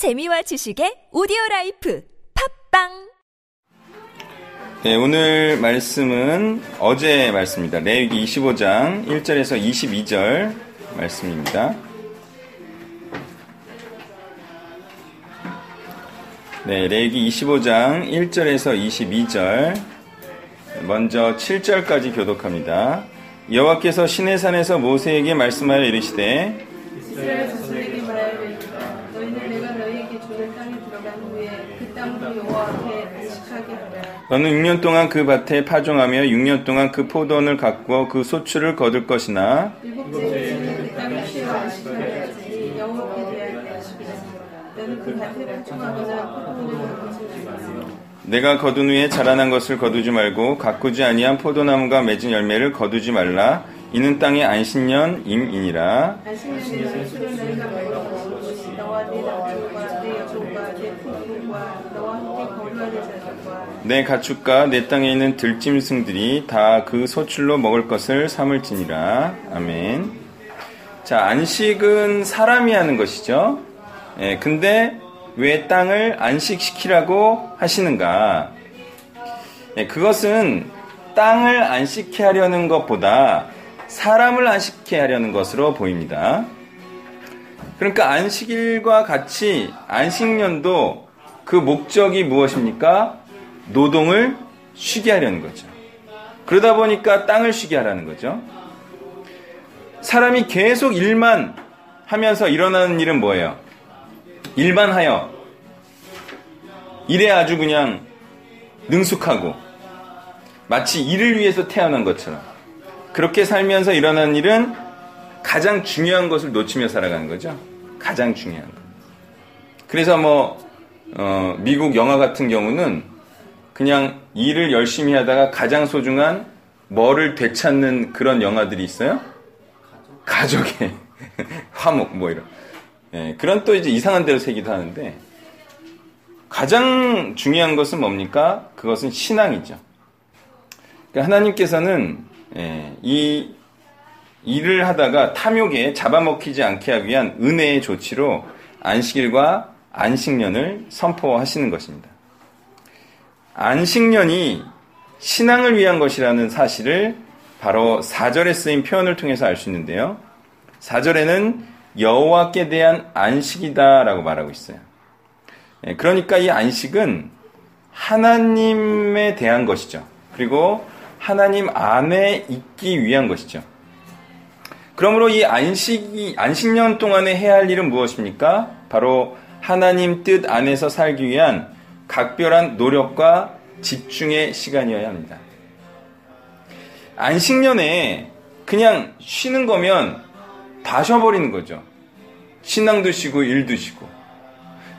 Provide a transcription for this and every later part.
재미와 지식의 오디오 라이프 팟빵 네, 오늘 말씀은 어제 말씀입니다. 레위기 25장 1절에서 22절 말씀입니다. 네, 레위기 25장 1절에서 22절 먼저 7절까지 교독합니다. 여호와께서 시내산에서 모세에게 말씀하여 이르시되 이스라엘 자손에게 말하여 이르기가 너희는 내가 너희에게 주는 땅에 들어간 후에 그 땅으로 여호와 앞에 안식하게 하라 너는 6년 동안 그 밭에 파종하며 6년 동안 그 포도원을 가꾸어 그 소출을 거둘 것이나 내가 거둔 후에 자라난 것을 거두지 말고 가꾸지 아니한 포도나무가 맺은 열매를 거두지 말라. 이는 땅의 안식년임이니라. 안식년에 내 가축과 내 땅에 있는 들짐승들이 다 그 소출로 먹을 것을 삼을지니라. 아멘. 자 안식은 사람이 하는 것이죠. 예, 근데 왜 땅을 안식시키라고 하시는가? 예, 그것은 땅을 안식케 하려는 것보다 사람을 안식케 하려는 것으로 보입니다. 그러니까 안식일과 같이 안식년도 그 목적이 무엇입니까? 노동을 쉬게 하려는 거죠. 그러다 보니까 땅을 쉬게 하라는 거죠. 사람이 계속 일만 하면서 일어나는 일은 뭐예요? 일만 하여 일에 아주 그냥 능숙하고 마치 일을 위해서 태어난 것처럼 그렇게 살면서 일어나는 일은 가장 중요한 것을 놓치며 살아가는 거죠. 가장 중요한 것. 그래서 뭐 어, 미국 영화 같은 경우는 그냥 일을 열심히 하다가 가장 소중한 뭐를 되찾는 그런 영화들이 있어요. 가족의 화목 뭐 이런. 예, 그런 또 이제 이상한 대로 세기도 하는데 가장 중요한 것은 뭡니까? 그것은 신앙이죠. 그러니까 하나님께서는 예, 이 일을 하다가 탐욕에 잡아먹히지 않게 하기 위한 은혜의 조치로 안식일과 안식년을 선포하시는 것입니다. 안식년이 신앙을 위한 것이라는 사실을 바로 4절에 쓰인 표현을 통해서 알 수 있는데요. 4절에는 여호와께 대한 안식이다라고 말하고 있어요. 예, 그러니까 이 안식은 하나님에 대한 것이죠. 그리고 하나님 안에 있기 위한 것이죠. 그러므로 이 안식이 안식년 동안에 해야 할 일은 무엇입니까? 바로 하나님 뜻 안에서 살기 위한 각별한 노력과 집중의 시간이어야 합니다. 안식년에 그냥 쉬는 거면 다 쉬어버리는 거죠. 신앙도 쉬고 일도 쉬고.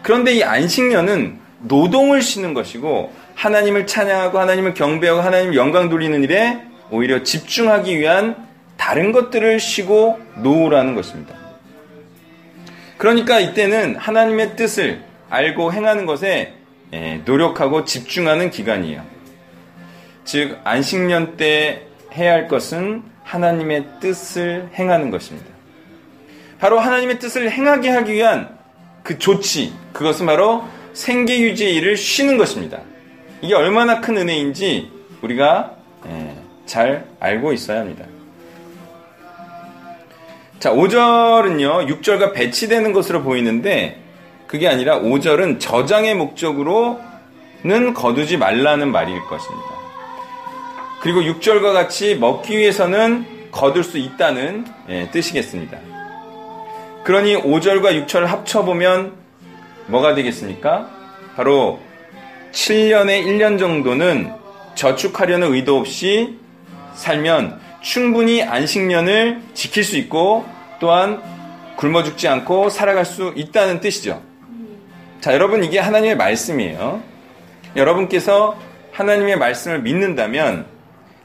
그런데 이 안식년은 노동을 쉬는 것이고 하나님을 찬양하고 하나님을 경배하고 하나님을 영광 돌리는 일에 오히려 집중하기 위한 다른 것들을 쉬고 놓으라는 것입니다. 그러니까 이때는 하나님의 뜻을 알고 행하는 것에 예, 노력하고 집중하는 기간이에요. 즉, 안식년 때 해야 할 것은 하나님의 뜻을 행하는 것입니다. 바로 하나님의 뜻을 행하게 하기 위한 그 조치, 그것은 바로 생계 유지의 일을 쉬는 것입니다. 이게 얼마나 큰 은혜인지 우리가 예, 잘 알고 있어야 합니다. 자, 5절은요, 6절과 배치되는 것으로 보이는데, 그게 아니라 5절은 저장의 목적으로는 거두지 말라는 말일 것입니다. 그리고 6절과 같이 먹기 위해서는 거둘 수 있다는 예, 뜻이겠습니다. 그러니 5절과 6절을 합쳐보면 뭐가 되겠습니까? 바로 7년에 1년 정도는 저축하려는 의도 없이 살면 충분히 안식년을 지킬 수 있고 또한 굶어 죽지 않고 살아갈 수 있다는 뜻이죠. 자, 여러분 이게 하나님의 말씀이에요. 여러분께서 하나님의 말씀을 믿는다면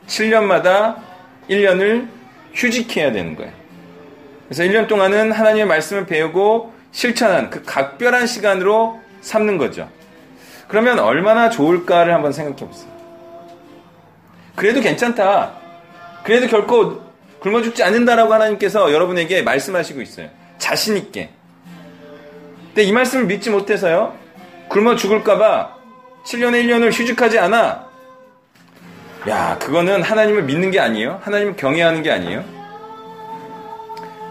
7년마다 1년을 휴직해야 되는 거예요. 그래서 1년 동안은 하나님의 말씀을 배우고 실천한 그 각별한 시간으로 삼는 거죠. 그러면 얼마나 좋을까를 한번 생각해 보세요. 그래도 괜찮다. 그래도 결코 굶어 죽지 않는다라고 하나님께서 여러분에게 말씀하시고 있어요. 자신 있게. 근데 이 말씀을 믿지 못해서요. 굶어 죽을까봐 7년에 1년을 휴직하지 않아. 야, 그거는 하나님을 믿는 게 아니에요. 하나님을 경외하는 게 아니에요.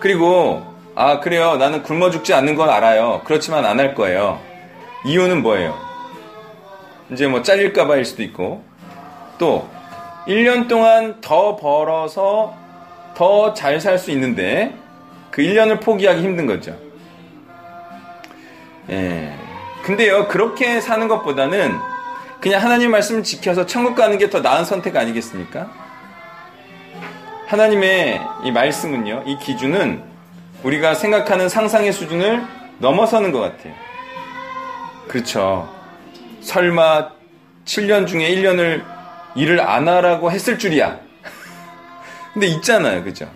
그리고, 아, 그래요. 나는 굶어 죽지 않는 건 알아요. 그렇지만 안 할 거예요. 이유는 뭐예요? 이제 뭐 잘릴까봐일 수도 있고, 또, 1년 동안 더 벌어서 더 잘 살 수 있는데, 그 1년을 포기하기 힘든 거죠. 예. 근데요, 그렇게 사는 것보다는 그냥 하나님 말씀을 지켜서 천국 가는 게 더 나은 선택 아니겠습니까? 하나님의 이 말씀은요, 이 기준은 우리가 생각하는 상상의 수준을 넘어서는 것 같아요. 그렇죠. 설마 7년 중에 1년을 일을 안 하라고 했을 줄이야. 근데 있잖아요. 그죠?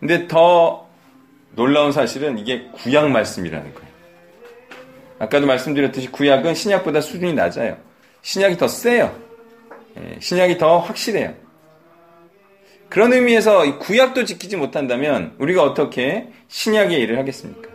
근데 더 놀라운 사실은 이게 구약 말씀이라는 거예요. 아까도 말씀드렸듯이 구약은 신약보다 수준이 낮아요. 신약이 더 세요. 예, 신약이 더 확실해요. 그런 의미에서 구약도 지키지 못한다면 우리가 어떻게 신약의 일을 하겠습니까?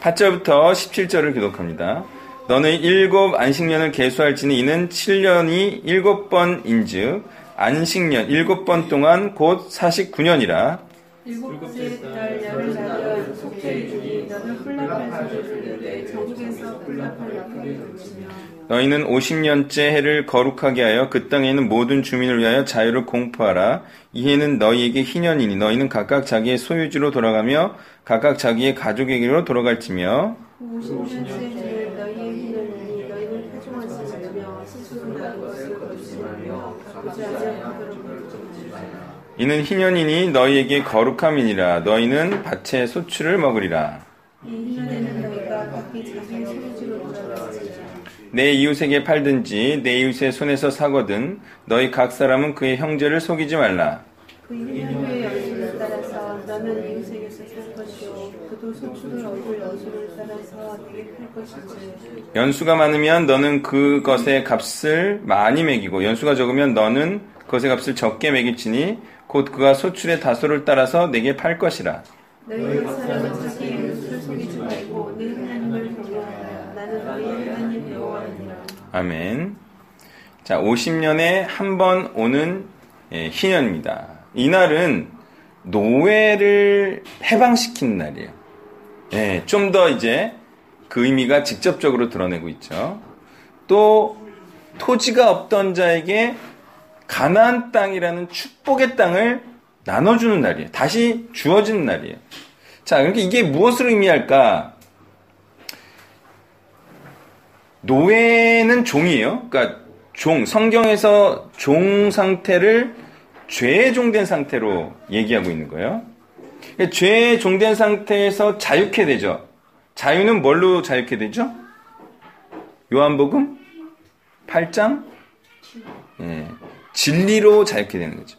8절부터 17절을 기록합니다. 너는 일곱 안식년을 계수할지니 이는 7년이 일곱 번인즉 안식년 일곱 번 동안 곧 49년이라 일곱째 달 열을 나면 속죄주니 너는 훌랍할 소리 들리되 전국에서 훌랍할 약속을 놓치며 너희는 50년째 해를 거룩하게 하여 그 땅에 있는 모든 주민을 위하여 자유를 공포하라. 이 해는 너희에게 희년이니 너희는 각각 자기의 소유지로 돌아가며 각각 자기의 가족에게로 돌아갈지며 50년째 해를 너희의 희년이니 너희는 회중하지 않으며 스스로 나는 것을 거두시며 가꾸지 않도록 이는 희년이니 너희에게 거룩함이니라 너희는 밭의 소출을 먹으리라. 내 이웃에게 팔든지 내 이웃의 손에서 사거든 너희 각 사람은 그의 형제를 속이지 말라. 그 희년의 연수를 따라서 너는 이웃에게서 살 것이요 그도 소출을 얻을 연수를 따라서 네게 팔 것이지 연수가 많으면 너는 그것의 값을 많이 매기고 연수가 적으면 너는 그것의 값을 적게 매길지니 곧 그가 소출의 다소를 따라서 내게 팔 것이라. 아멘. 자, 50년에 한 번 오는 예, 희년입니다. 이날은 노예를 해방시키는 날이에요. 예, 좀 더 이제 그 의미가 직접적으로 드러내고 있죠. 또 토지가 없던 자에게 가나안 땅이라는 축복의 땅을 나눠주는 날이에요. 다시 주어지는 날이에요. 자, 그러니까 이게 무엇을 의미할까? 노예는 종이에요. 그러니까 종, 성경에서 종 상태를 죄의 종된 상태로 얘기하고 있는 거예요. 그러니까 죄의 종된 상태에서 자유케 되죠. 자유는 뭘로 자유케 되죠? 요한복음 8장? 예, 진리로 자유케 되는 거죠.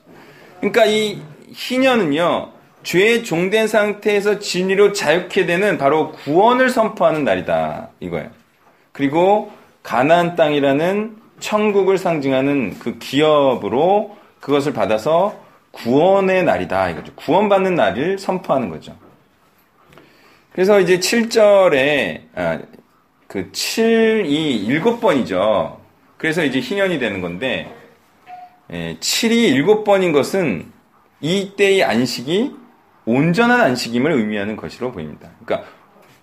그러니까 이 희년은요, 죄의 종된 상태에서 진리로 자유케 되는 바로 구원을 선포하는 날이다. 이거예요. 그리고 가나안 땅이라는 천국을 상징하는 그 기업으로 그것을 받아서 구원의 날이다 이거죠. 구원받는 날을 선포하는 거죠. 그래서 이제 7절에 아, 그 7 이 7번이죠. 그래서 이제 희년이 되는 건데 예, 7이 7번인 것은 이때의 안식이 온전한 안식임을 의미하는 것으로 보입니다. 그러니까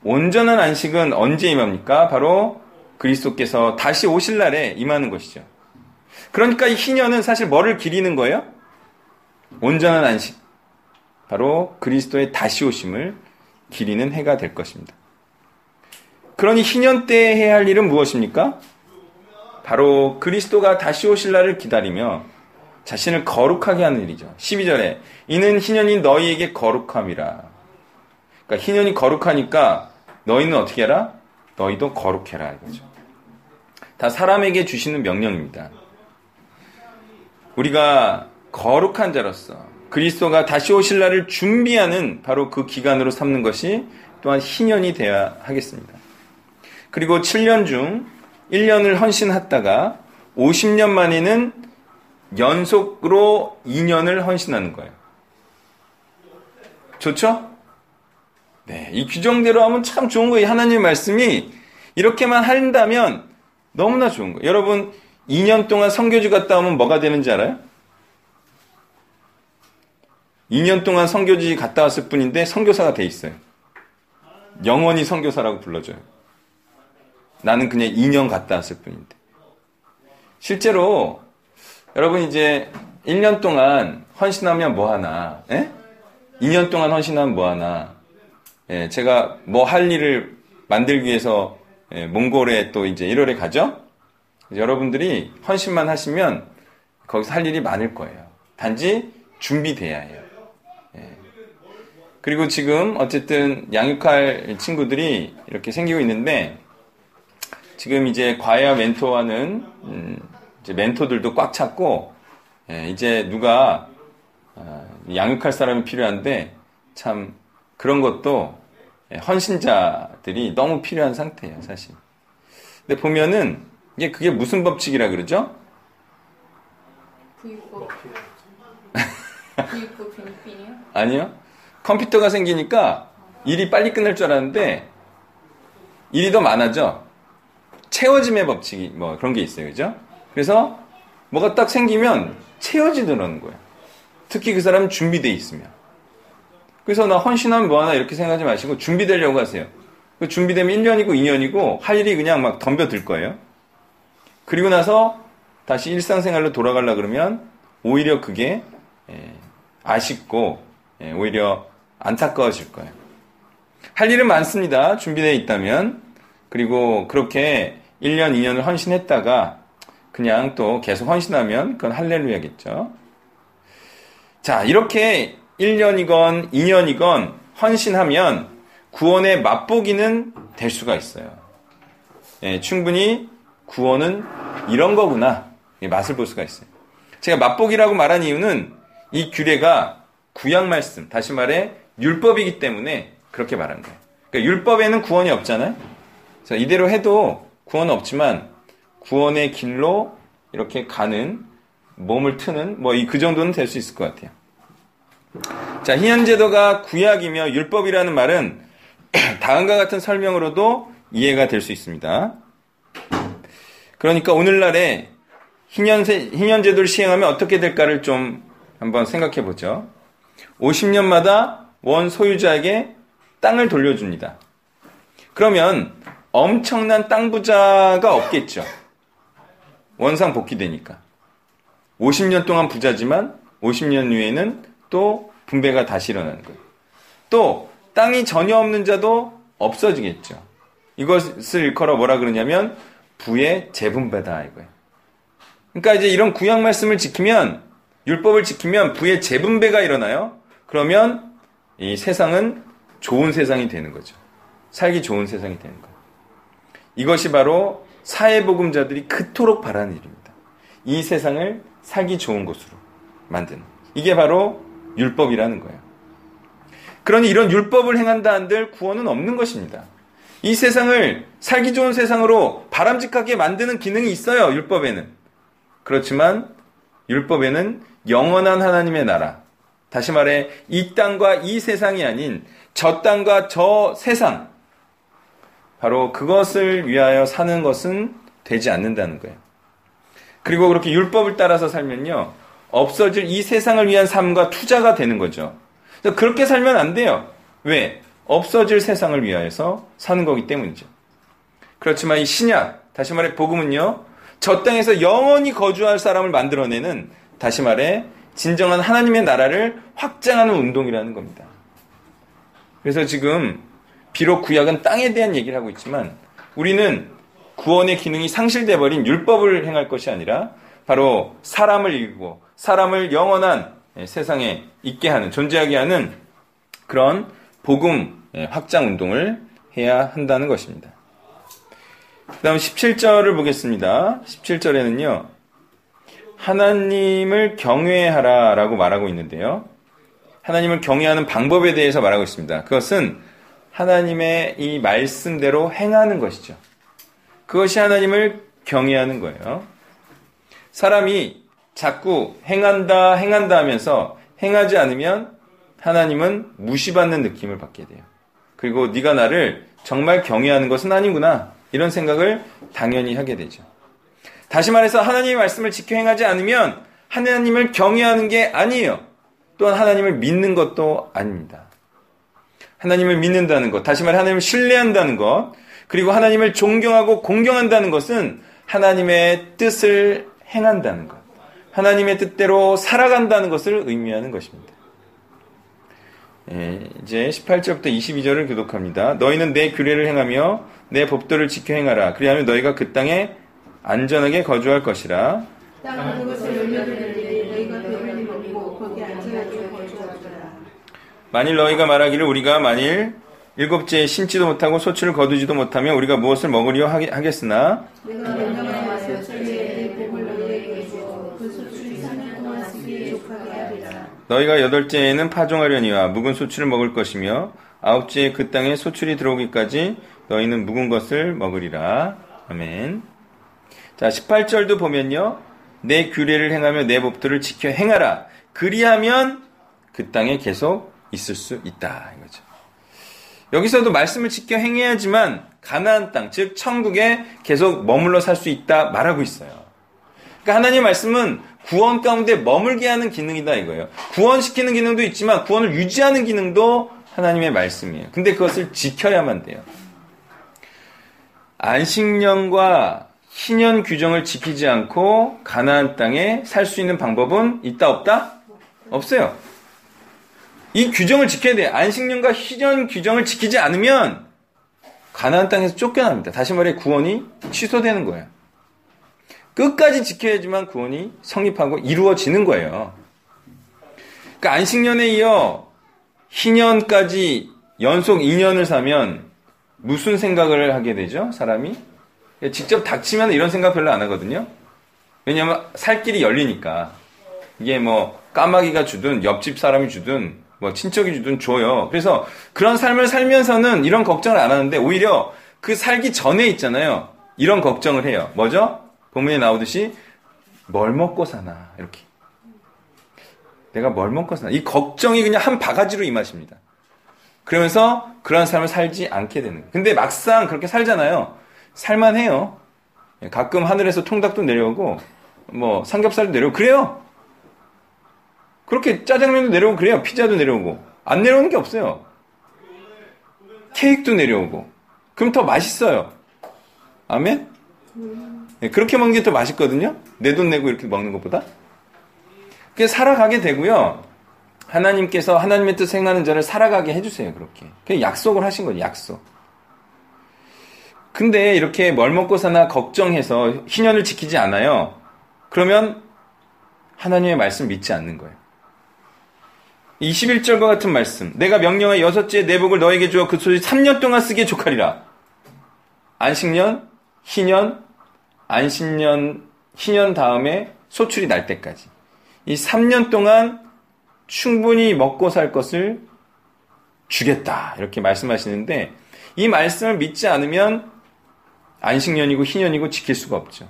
온전한 안식은 언제 임합니까? 바로 그리스도께서 다시 오실 날에 임하는 것이죠. 그러니까 이 희년은 사실 뭐를 기리는 거예요? 온전한 안식. 바로 그리스도의 다시 오심을 기리는 해가 될 것입니다. 그러니 희년 때 해야 할 일은 무엇입니까? 바로 그리스도가 다시 오실 날을 기다리며 자신을 거룩하게 하는 일이죠. 12절에 이는 희년이 너희에게 거룩함이라. 그러니까 희년이 거룩하니까 너희는 어떻게 해라? 너희도 거룩해라 이거죠. 다 사람에게 주시는 명령입니다. 우리가 거룩한 자로서 그리스도가 다시 오실 날을 준비하는 바로 그 기간으로 삼는 것이 또한 희년이 되어야 하겠습니다. 그리고 7년 중 1년을 헌신했다가 50년 만에는 연속으로 2년을 헌신하는 거예요. 좋죠? 네, 이 규정대로 하면 참 좋은 거예요. 하나님의 말씀이 이렇게만 한다면 너무나 좋은 거예요. 여러분, 2년 동안 성교지 갔다 오면 뭐가 되는지 알아요? 2년 동안 성교지 갔다 왔을 뿐인데 성교사가 돼 있어요. 영원히 성교사라고 불러줘요. 나는 그냥 2년 갔다 왔을 뿐인데. 실제로 여러분 이제 1년 동안 헌신하면 뭐 하나? 예? 2년 동안 헌신하면 뭐 하나? 예, 제가 뭐 할 일을 만들기 위해서 예, 몽골에 또 이제 1월에 가죠? 여러분들이 헌신만 하시면 거기서 할 일이 많을 거예요. 단지 준비돼야 해요. 예. 그리고 지금 어쨌든 양육할 친구들이 이렇게 생기고 있는데 지금 이제 과외와 멘토하는 음, 이제 멘토들도 꽉 찼고 예, 이제 누가 어, 양육할 사람이 필요한데 참 그런 것도 예, 헌신자들이 너무 필요한 상태예요, 사실. 근데 보면은 이게 그게 무슨 법칙이라 그러죠? 부유법. 부유법 빈빈이요? 아니요. 컴퓨터가 생기니까 일이 빨리 끝날 줄 알았는데 일이 더 많아져. 채워짐의 법칙이 뭐 그런 게 있어요. 그죠? 그래서 뭐가 딱 생기면 채워지더라는 거예요. 특히 그 사람은 준비돼 있으면. 그래서 나 헌신하면 뭐하나 이렇게 생각하지 마시고 준비되려고 하세요. 그 준비되면 1년이고 2년이고 할 일이 그냥 막 덤벼들 거예요. 그리고 나서 다시 일상생활로 돌아가려 그러면 오히려 그게 예, 아쉽고 예, 오히려 안타까워질 거예요. 할 일은 많습니다. 준비되어 있다면. 그리고 그렇게 1년, 2년을 헌신했다가 그냥 또 계속 헌신하면 그건 할렐루야겠죠. 자, 이렇게 1년이건 2년이건 헌신하면 구원의 맛보기는 될 수가 있어요. 예, 충분히 구원은 이런 거구나. 맛을 볼 수가 있어요. 제가 맛보기라고 말한 이유는 이 규례가 구약 말씀, 다시 말해 율법이기 때문에 그렇게 말한 거예요. 그러니까 율법에는 구원이 없잖아요. 이대로 해도 구원은 없지만 구원의 길로 이렇게 가는 몸을 트는 뭐 이 그 정도는 될 수 있을 것 같아요. 자, 희연제도가 구약이며 율법이라는 말은 다음과 같은 설명으로도 이해가 될 수 있습니다. 그러니까 오늘날에 희년세, 희년제도를 시행하면 어떻게 될까를 좀 한번 생각해 보죠. 50년마다 원 소유자에게 땅을 돌려줍니다. 그러면 엄청난 땅 부자가 없겠죠. 원상 복귀되니까. 50년 동안 부자지만 50년 후에는 또 분배가 다시 일어나는 거예요. 또 땅이 전혀 없는 자도 없어지겠죠. 이것을 일컬어 뭐라 그러냐면 부의 재분배다 이거예요. 그러니까 이제 이런 구약 말씀을 지키면 율법을 지키면 부의 재분배가 일어나요. 그러면 이 세상은 좋은 세상이 되는 거죠. 살기 좋은 세상이 되는 거예요. 이것이 바로 사회복음자들이 그토록 바라는 일입니다. 이 세상을 살기 좋은 곳으로 만드는. 이게 바로 율법이라는 거예요. 그러니 이런 율법을 행한다 한들 구원은 없는 것입니다. 이 세상을 살기 좋은 세상으로 바람직하게 만드는 기능이 있어요, 율법에는. 그렇지만 율법에는 영원한 하나님의 나라, 다시 말해 이 땅과 이 세상이 아닌 저 땅과 저 세상, 바로 그것을 위하여 사는 것은 되지 않는다는 거예요. 그리고 그렇게 율법을 따라서 살면요, 없어질 이 세상을 위한 삶과 투자가 되는 거죠. 그렇게 살면 안 돼요. 왜? 없어질 세상을 위하여서 사는 거기 때문이죠. 그렇지만 이 신약, 다시 말해 복음은요, 저 땅에서 영원히 거주할 사람을 만들어내는, 다시 말해, 진정한 하나님의 나라를 확장하는 운동이라는 겁니다. 그래서 지금, 비록 구약은 땅에 대한 얘기를 하고 있지만, 우리는 구원의 기능이 상실돼 버린 율법을 행할 것이 아니라, 바로 사람을 이기고, 사람을 영원한 세상에 있게 하는, 존재하게 하는 그런 복음 확장 운동을 해야 한다는 것입니다. 그 다음 17절을 보겠습니다. 17절에는요, 하나님을 경외하라 라고 말하고 있는데요. 하나님을 경외하는 방법에 대해서 말하고 있습니다. 그것은 하나님의 이 말씀대로 행하는 것이죠. 그것이 하나님을 경외하는 거예요. 사람이 자꾸 행한다, 행한다 하면서 행하지 않으면 하나님은 무시받는 느낌을 받게 돼요. 그리고 네가 나를 정말 경외하는 것은 아니구나. 이런 생각을 당연히 하게 되죠. 다시 말해서 하나님의 말씀을 지켜 행하지 않으면 하나님을 경외하는 게 아니에요. 또한 하나님을 믿는 것도 아닙니다. 하나님을 믿는다는 것, 다시 말해 하나님을 신뢰한다는 것, 그리고 하나님을 존경하고 공경한다는 것은 하나님의 뜻을 행한다는 것, 하나님의 뜻대로 살아간다는 것을 의미하는 것입니다. 예, 이제 18절부터 22절을 교독합니다. 너희는 내 규례를 행하며 내 법도를 지켜 행하라. 그리하면 너희가 그 땅에 안전하게 거주할 것이라. 땅 그것을 열매들이 너희가 배불리 먹고 거기 안전하게 거주하리라. 만일 너희가 말하기를 우리가 만일 일곱째에 심지도 못하고 소출을 거두지도 못하면 우리가 무엇을 먹으려 하겠- 하겠으나 그 소출이 3년 동안 쓰기에 족하게 하리라. 너희가 여덟째에는 파종하려니와 묵은 소출을 먹을 것이며 아홉째에 그 땅에 소출이 들어오기까지 너희는 묵은 것을 먹으리라. 아멘. 자, 18절도 보면요. 내 규례를 행하며 내 법도를 지켜 행하라. 그리하면 그 땅에 계속 있을 수 있다. 이거죠. 여기서도 말씀을 지켜 행해야지만 가나안 땅, 즉 천국에 계속 머물러 살 수 있다 말하고 있어요. 그러니까 하나님의 말씀은 구원 가운데 머물게 하는 기능이다 이거예요. 구원시키는 기능도 있지만 구원을 유지하는 기능도 하나님의 말씀이에요. 근데 그것을 지켜야만 돼요. 안식년과 희년 규정을 지키지 않고 가나안 땅에 살 수 있는 방법은 있다 없다? 없어요. 이 규정을 지켜야 돼요. 안식년과 희년 규정을 지키지 않으면 가나안 땅에서 쫓겨납니다. 다시 말해 구원이 취소되는 거예요. 끝까지 지켜야지만 구원이 성립하고 이루어지는 거예요. 그러니까 안식년에 이어 희년까지 연속 2년을 사면 무슨 생각을 하게 되죠? 사람이? 직접 닥치면 이런 생각 별로 안 하거든요. 왜냐하면 살 길이 열리니까. 이게 뭐 까마귀가 주든 옆집 사람이 주든 뭐 친척이 주든 줘요. 그래서 그런 삶을 살면서는 이런 걱정을 안 하는데 오히려 그 살기 전에 있잖아요. 이런 걱정을 해요. 뭐죠? 본문에 나오듯이 뭘 먹고 사나 이렇게. 내가 뭘 먹고 사나 이 걱정이 그냥 한 바가지로 임하십니다. 그러면서 그런 삶을 살지 않게 되는. 근데 막상 그렇게 살잖아요. 살만해요. 가끔 하늘에서 통닭도 내려오고 뭐 삼겹살도 내려오고 그래요. 그렇게 짜장면도 내려오고 그래요. 피자도 내려오고 안 내려오는 게 없어요. 케이크도 내려오고 그럼 더 맛있어요. 아멘? 네, 그렇게 먹는 게 더 맛있거든요. 내 돈 내고 이렇게 먹는 것보다. 그게 살아가게 되고요. 하나님께서 하나님의 뜻 행하는 자를 살아가게 해주세요. 그렇게. 그냥 약속을 하신 거예요. 약속. 근데 이렇게 뭘 먹고 사나 걱정해서 희년을 지키지 않아요. 그러면 하나님의 말씀 믿지 않는 거예요. 21절과 같은 말씀. 내가 명령하여 여섯째 내복을 너에게 주어 그 소리 3년 동안 쓰기에 족하리라. 안식년, 희년, 안식년, 희년 다음에 소출이 날 때까지. 이 3년 동안 충분히 먹고 살 것을 주겠다. 이렇게 말씀하시는데 이 말씀을 믿지 않으면 안식년이고 희년이고 지킬 수가 없죠.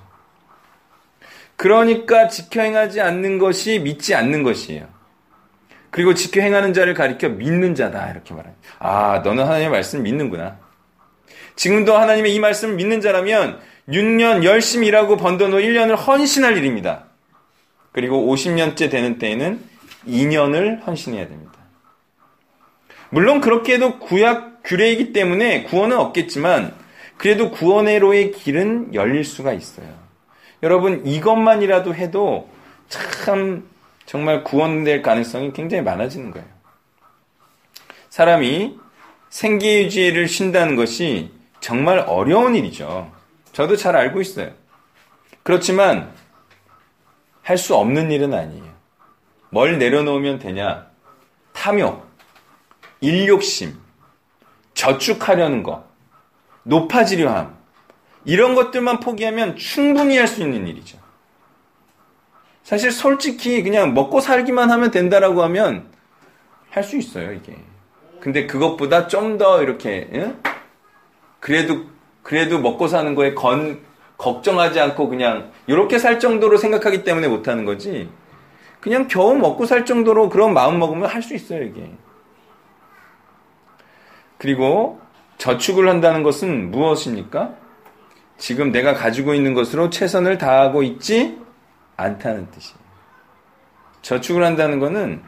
그러니까 지켜 행하지 않는 것이 믿지 않는 것이에요. 그리고 지켜 행하는 자를 가리켜 믿는 자다. 이렇게 말합니다. 아, 너는 하나님의 말씀 믿는구나. 지금도 하나님의 이 말씀을 믿는 자라면 6년 열심히 일하고 번돈후 1년을 헌신할 일입니다. 그리고 50년째 되는 때에는 2년을 헌신해야 됩니다. 물론 그렇게 해도 구약 규례이기 때문에 구원은 없겠지만 그래도 구원의로의 길은 열릴 수가 있어요. 여러분 이것만이라도 해도 참 정말 구원될 가능성이 굉장히 많아지는 거예요. 사람이 생계 유지를 쉰다는 것이 정말 어려운 일이죠. 저도 잘 알고 있어요. 그렇지만 할 수 없는 일은 아니에요. 뭘 내려놓으면 되냐? 탐욕, 일욕심, 저축하려는 것, 높아지려 함, 이런 것들만 포기하면 충분히 할 수 있는 일이죠. 사실 솔직히 그냥 먹고 살기만 하면 된다라고 하면 할 수 있어요, 이게. 근데 그것보다 좀 더 이렇게, 응? 그래도, 그래도 먹고 사는 거에 건, 걱정하지 않고 그냥, 이렇게 살 정도로 생각하기 때문에 못하는 거지. 그냥 겨우 먹고 살 정도로 그런 마음 먹으면 할 수 있어요, 이게. 그리고 저축을 한다는 것은 무엇입니까? 지금 내가 가지고 있는 것으로 최선을 다하고 있지 않다는 뜻이에요. 저축을 한다는 것은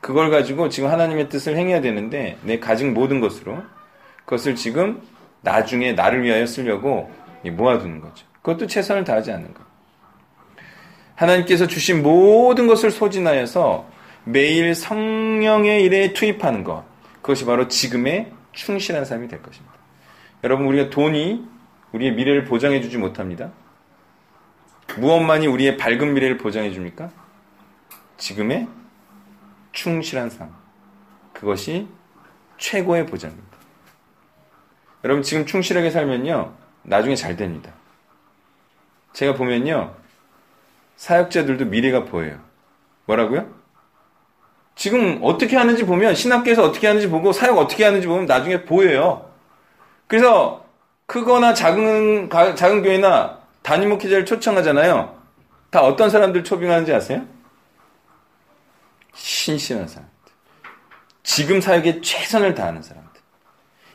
그걸 가지고 지금 하나님의 뜻을 행해야 되는데 내 가진 모든 것으로 그것을 지금 나중에 나를 위하여 쓰려고 모아두는 거죠. 그것도 최선을 다하지 않는 것. 하나님께서 주신 모든 것을 소진하여서 매일 성령의 일에 투입하는 것. 그것이 바로 지금의 충실한 삶이 될 것입니다. 여러분, 우리가 돈이 우리의 미래를 보장해 주지 못합니다. 무엇만이 우리의 밝은 미래를 보장해 줍니까? 지금의 충실한 삶. 그것이 최고의 보장입니다. 여러분, 지금 충실하게 살면요, 나중에 잘 됩니다. 제가 보면요, 사역자들도 미래가 보여요. 뭐라고요? 지금 어떻게 하는지 보면, 신학교에서 어떻게 하는지 보고, 사역 어떻게 하는지 보면 나중에 보여요. 그래서, 크거나 작은, 작은 교회나 단임 목회자를 초청하잖아요. 다 어떤 사람들 초빙하는지 아세요? 신실한 사람들. 지금 사역에 최선을 다하는 사람들.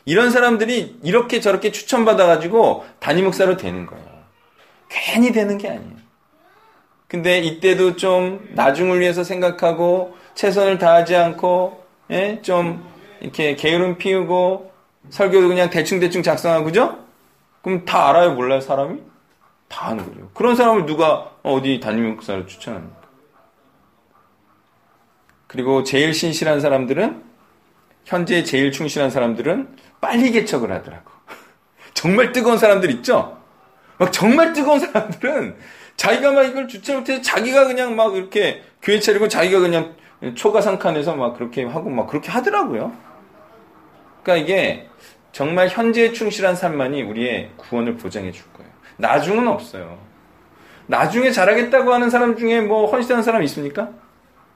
이런 사람들이 이렇게 저렇게 추천받아가지고 단임 목사로 되는 거예요. 괜히 되는 게 아니에요. 근데 이때도 좀 나중을 위해서 생각하고 최선을 다하지 않고 예? 좀 이렇게 게으름 피우고 설교도 그냥 대충대충 작성하고 그죠? 그럼 다 알아요 몰라요 사람이? 다 아는 거죠. 그런 사람을 누가 어디 담임 목사로 추천합니까? 그리고 제일 신실한 사람들은 현재 제일 충실한 사람들은 빨리 개척을 하더라고. 정말 뜨거운 사람들 있죠? 막 정말 뜨거운 사람들은 자기가 막 이걸 주체 못해서 자기가 그냥 막 이렇게 교회 차리고 자기가 그냥 초가상칸에서 막 그렇게 하고 막 그렇게 하더라고요. 그러니까 이게 정말 현재에 충실한 삶만이 우리의 구원을 보장해 줄 거예요. 나중은 없어요. 나중에 잘하겠다고 하는 사람 중에 뭐 헌신하는 사람 있습니까?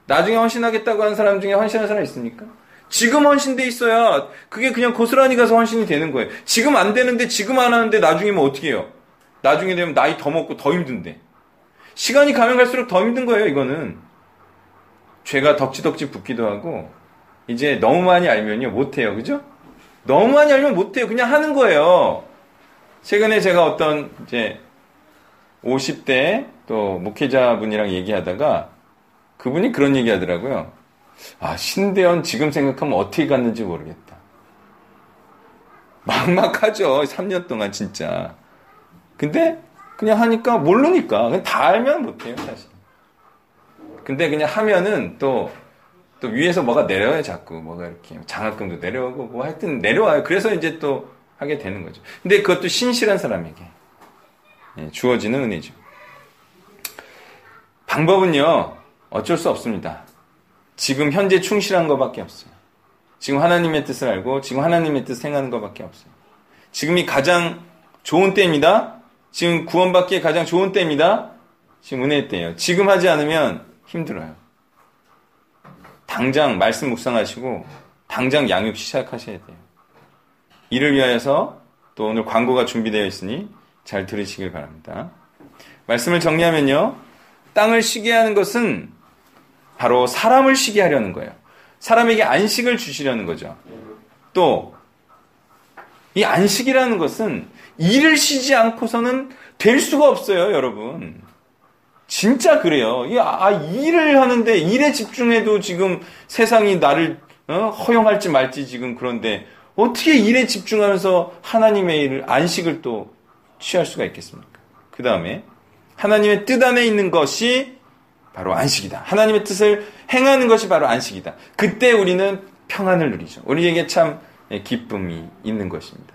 나중에 헌신하겠다고 하는 사람 중에 헌신하는 사람 있습니까? 지금 헌신돼 있어야 그게 그냥 고스란히 가서 헌신이 되는 거예요. 지금 안 되는데 지금 안 하는데 나중에 뭐 어떻게 해요? 나중에 되면 나이 더 먹고 더 힘든데. 시간이 가면 갈수록 더 힘든 거예요, 이거는. 죄가 덕지덕지 붙기도 하고, 이제 너무 많이 알면요, 못해요. 그죠? 너무 많이 알면 못해요. 그냥 하는 거예요. 최근에 제가 어떤, 이제, 50대 또 목회자분이랑 얘기하다가, 그분이 그런 얘기 하더라고요. 아, 신대원 지금 생각하면 어떻게 갔는지 모르겠다. 막막하죠. 3년 동안 진짜. 근데 그냥 하니까 모르니까 그냥 다 알면 못해요 사실. 근데 그냥 하면은 또 또 위에서 뭐가 내려와요 자꾸 뭐가 이렇게 장학금도 내려오고 뭐 하여튼 내려와요. 그래서 이제 또 하게 되는 거죠. 근데 그것도 신실한 사람에게 예, 주어지는 은혜죠. 방법은요 어쩔 수 없습니다. 지금 현재 충실한 것밖에 없어요. 지금 하나님의 뜻을 알고 지금 하나님의 뜻을 행하는 것밖에 없어요. 지금이 가장 좋은 때입니다. 지금 구원받기에 가장 좋은 때입니다. 지금 은혜의 때예요. 지금 하지 않으면 힘들어요. 당장 말씀 묵상하시고 당장 양육 시작하셔야 돼요. 이를 위하여서 또 오늘 광고가 준비되어 있으니 잘 들으시길 바랍니다. 말씀을 정리하면요. 땅을 쉬게 하는 것은 바로 사람을 쉬게 하려는 거예요. 사람에게 안식을 주시려는 거죠. 또, 이 안식이라는 것은 일을 쉬지 않고서는 될 수가 없어요, 여러분. 진짜 그래요. 아, 일을 하는데 일에 집중해도 지금 세상이 나를 어? 허용할지 말지 지금 그런데 어떻게 일에 집중하면서 하나님의 일을 안식을 또 취할 수가 있겠습니까? 그 다음에 하나님의 뜻 안에 있는 것이 바로 안식이다. 하나님의 뜻을 행하는 것이 바로 안식이다. 그때 우리는 평안을 누리죠. 우리에게 참 기쁨이 있는 것입니다.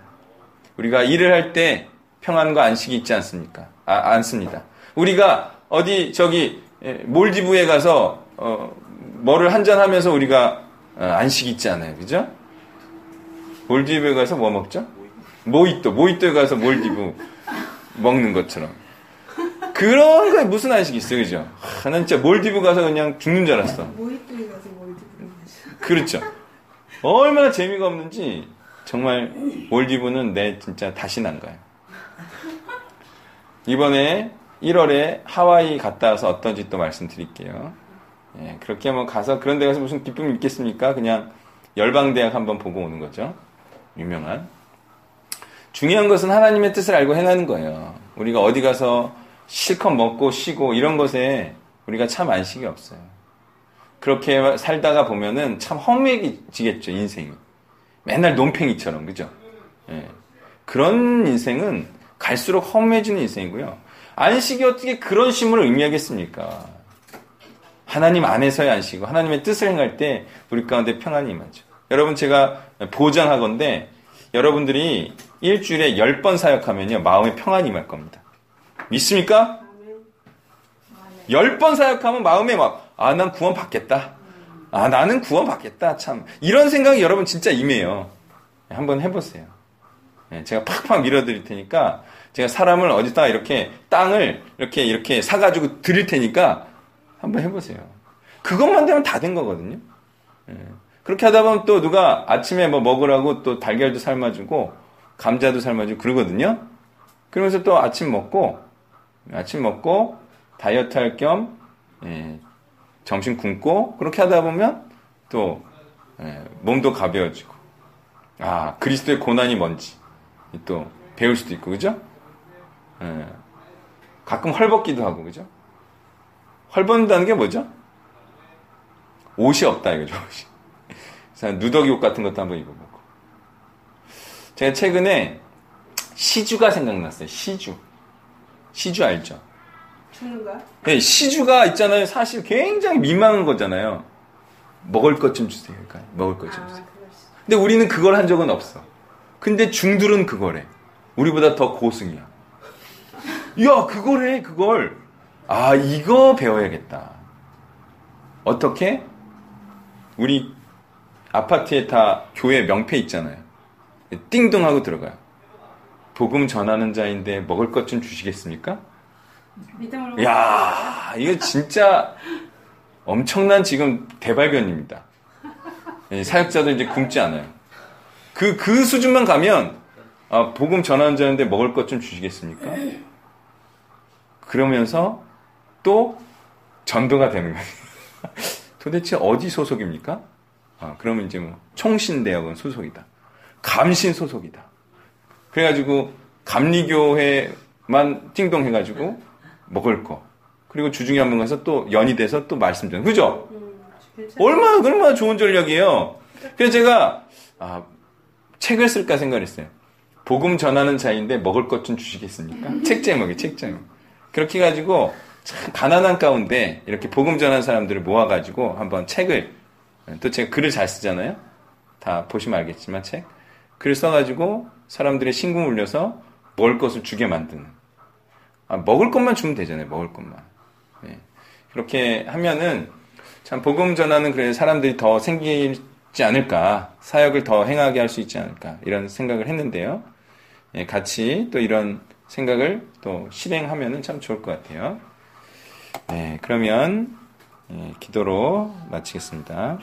우리가 일을 할 때 평안과 안식이 있지 않습니까? 아, 않습니다. 우리가 어디 저기 몰디브에 가서 어, 뭐를 한잔 하면서 우리가 어, 안식이 있지 않아요. 그죠? 몰디브에 가서 뭐 먹죠? 모히또, 모히또에 가서 몰디브 먹는 것처럼. 그런 거에 무슨 안식이 있어요, 그죠? 하, 난 진짜 몰디브 가서 그냥 죽는 줄 알았어. 모히또에 가서 몰디브 그렇죠. 얼마나 재미가 없는지 정말 몰디브는 내 진짜 다시는 안 가요. 이번에 1월에 하와이 갔다 와서 어떤지 또 말씀드릴게요. 예, 그렇게 한번 가서 그런 데 가서 무슨 기쁨이 있겠습니까? 그냥 열방대학 한번 보고 오는 거죠. 유명한. 중요한 것은 하나님의 뜻을 알고 행하는 거예요. 우리가 어디 가서 실컷 먹고 쉬고 이런 것에 우리가 참 안식이 없어요. 그렇게 살다가 보면은 참 험해지겠죠, 인생이. 맨날 논팽이처럼, 그죠? 예. 그런 인생은 갈수록 험해지는 인생이고요. 안식이 어떻게 그런 쉼을 의미하겠습니까? 하나님 안에서의 안식이고 하나님의 뜻을 행할 때 우리 가운데 평안이 임하죠. 여러분 제가 보장하건데 여러분들이 일주일에 10번 사역하면요. 마음에 평안이 임할 겁니다. 믿습니까? 10번 사역하면 마음에 막, 아, 난 구원 받겠다. 아, 나는 구원 받겠다. 참. 이런 생각이 여러분 진짜 임해요. 한번 해보세요. 예, 제가 팍팍 밀어드릴 테니까, 제가 사람을 어디다 이렇게 땅을 이렇게 이렇게 사가지고 드릴 테니까, 한번 해보세요. 그것만 되면 다 된 거거든요. 예. 그렇게 하다 보면 또 누가 아침에 뭐 먹으라고 또 달걀도 삶아주고, 감자도 삶아주고 그러거든요. 그러면서 또 아침 먹고, 아침 먹고, 다이어트 할겸 예, 점심 굶고 그렇게 하다 보면 또 예, 몸도 가벼워지고 아 그리스도의 고난이 뭔지 또 배울 수도 있고 그죠? 예, 가끔 헐벗기도 하고 그죠? 헐벗는다는 게 뭐죠? 옷이 없다 이거죠. 옷이. 누더기 옷 같은 것도 한번 입어보고. 제가 최근에 시주가 생각났어요. 시주. 시주 알죠? 주는가? 네, 시주가 있잖아요. 사실 굉장히 민망한 거잖아요. 먹을 것 좀 주세요. 그러니까 먹을 것 좀 주세요. 아, 그렇지. 근데 우리는 그걸 한 적은 없어. 근데 중들은 그거래. 우리보다 더 고승이야. 야, 그거래, 그걸. 아, 이거 배워야겠다. 어떻게? 우리 아파트에 다 교회 명패 있잖아요. 띵동 하고 들어가요. 복음 전하는 자인데 먹을 것 좀 주시겠습니까? 야 이거 진짜 엄청난 지금 대발견입니다. 예, 사역자도 이제 굶지 않아요. 그, 그 수준만 가면, 아, 복음 전하는 자인데 먹을 것 좀 주시겠습니까? 그러면서 또 전도가 되는 거예요. 도대체 어디 소속입니까? 아, 그러면 이제 뭐, 총신대학은 소속이다. 감신 소속이다. 그래가지고, 감리교회만 띵동 해가지고, 먹을 거. 그리고 주중에 한 번 가서 또 연이 돼서 또 말씀 전 그죠? 음. 얼마나, 얼마나 좋은 전략이에요. 그래서 제가, 아, 책을 쓸까 생각했어요. 복음 전하는 자인데 먹을 것 좀 주시겠습니까? 책 제목이, 책 제목. 그렇게 해가지고, 참 가난한 가운데 이렇게 복음 전하는 사람들을 모아가지고 한번 책을, 또 제가 글을 잘 쓰잖아요? 다 보시면 알겠지만 책. 글을 써가지고 사람들의 신금 울려서 먹을 것을 주게 만드는. 아, 먹을 것만 주면 되잖아요. 먹을 것만. 네. 그렇게 하면은 참 복음 전하는 그래 사람들이 더 생기지 않을까 사역을 더 행하게 할 수 있지 않을까 이런 생각을 했는데요. 예, 같이 또 이런 생각을 또 실행하면은 참 좋을 것 같아요. 네, 그러면 예, 기도로 마치겠습니다.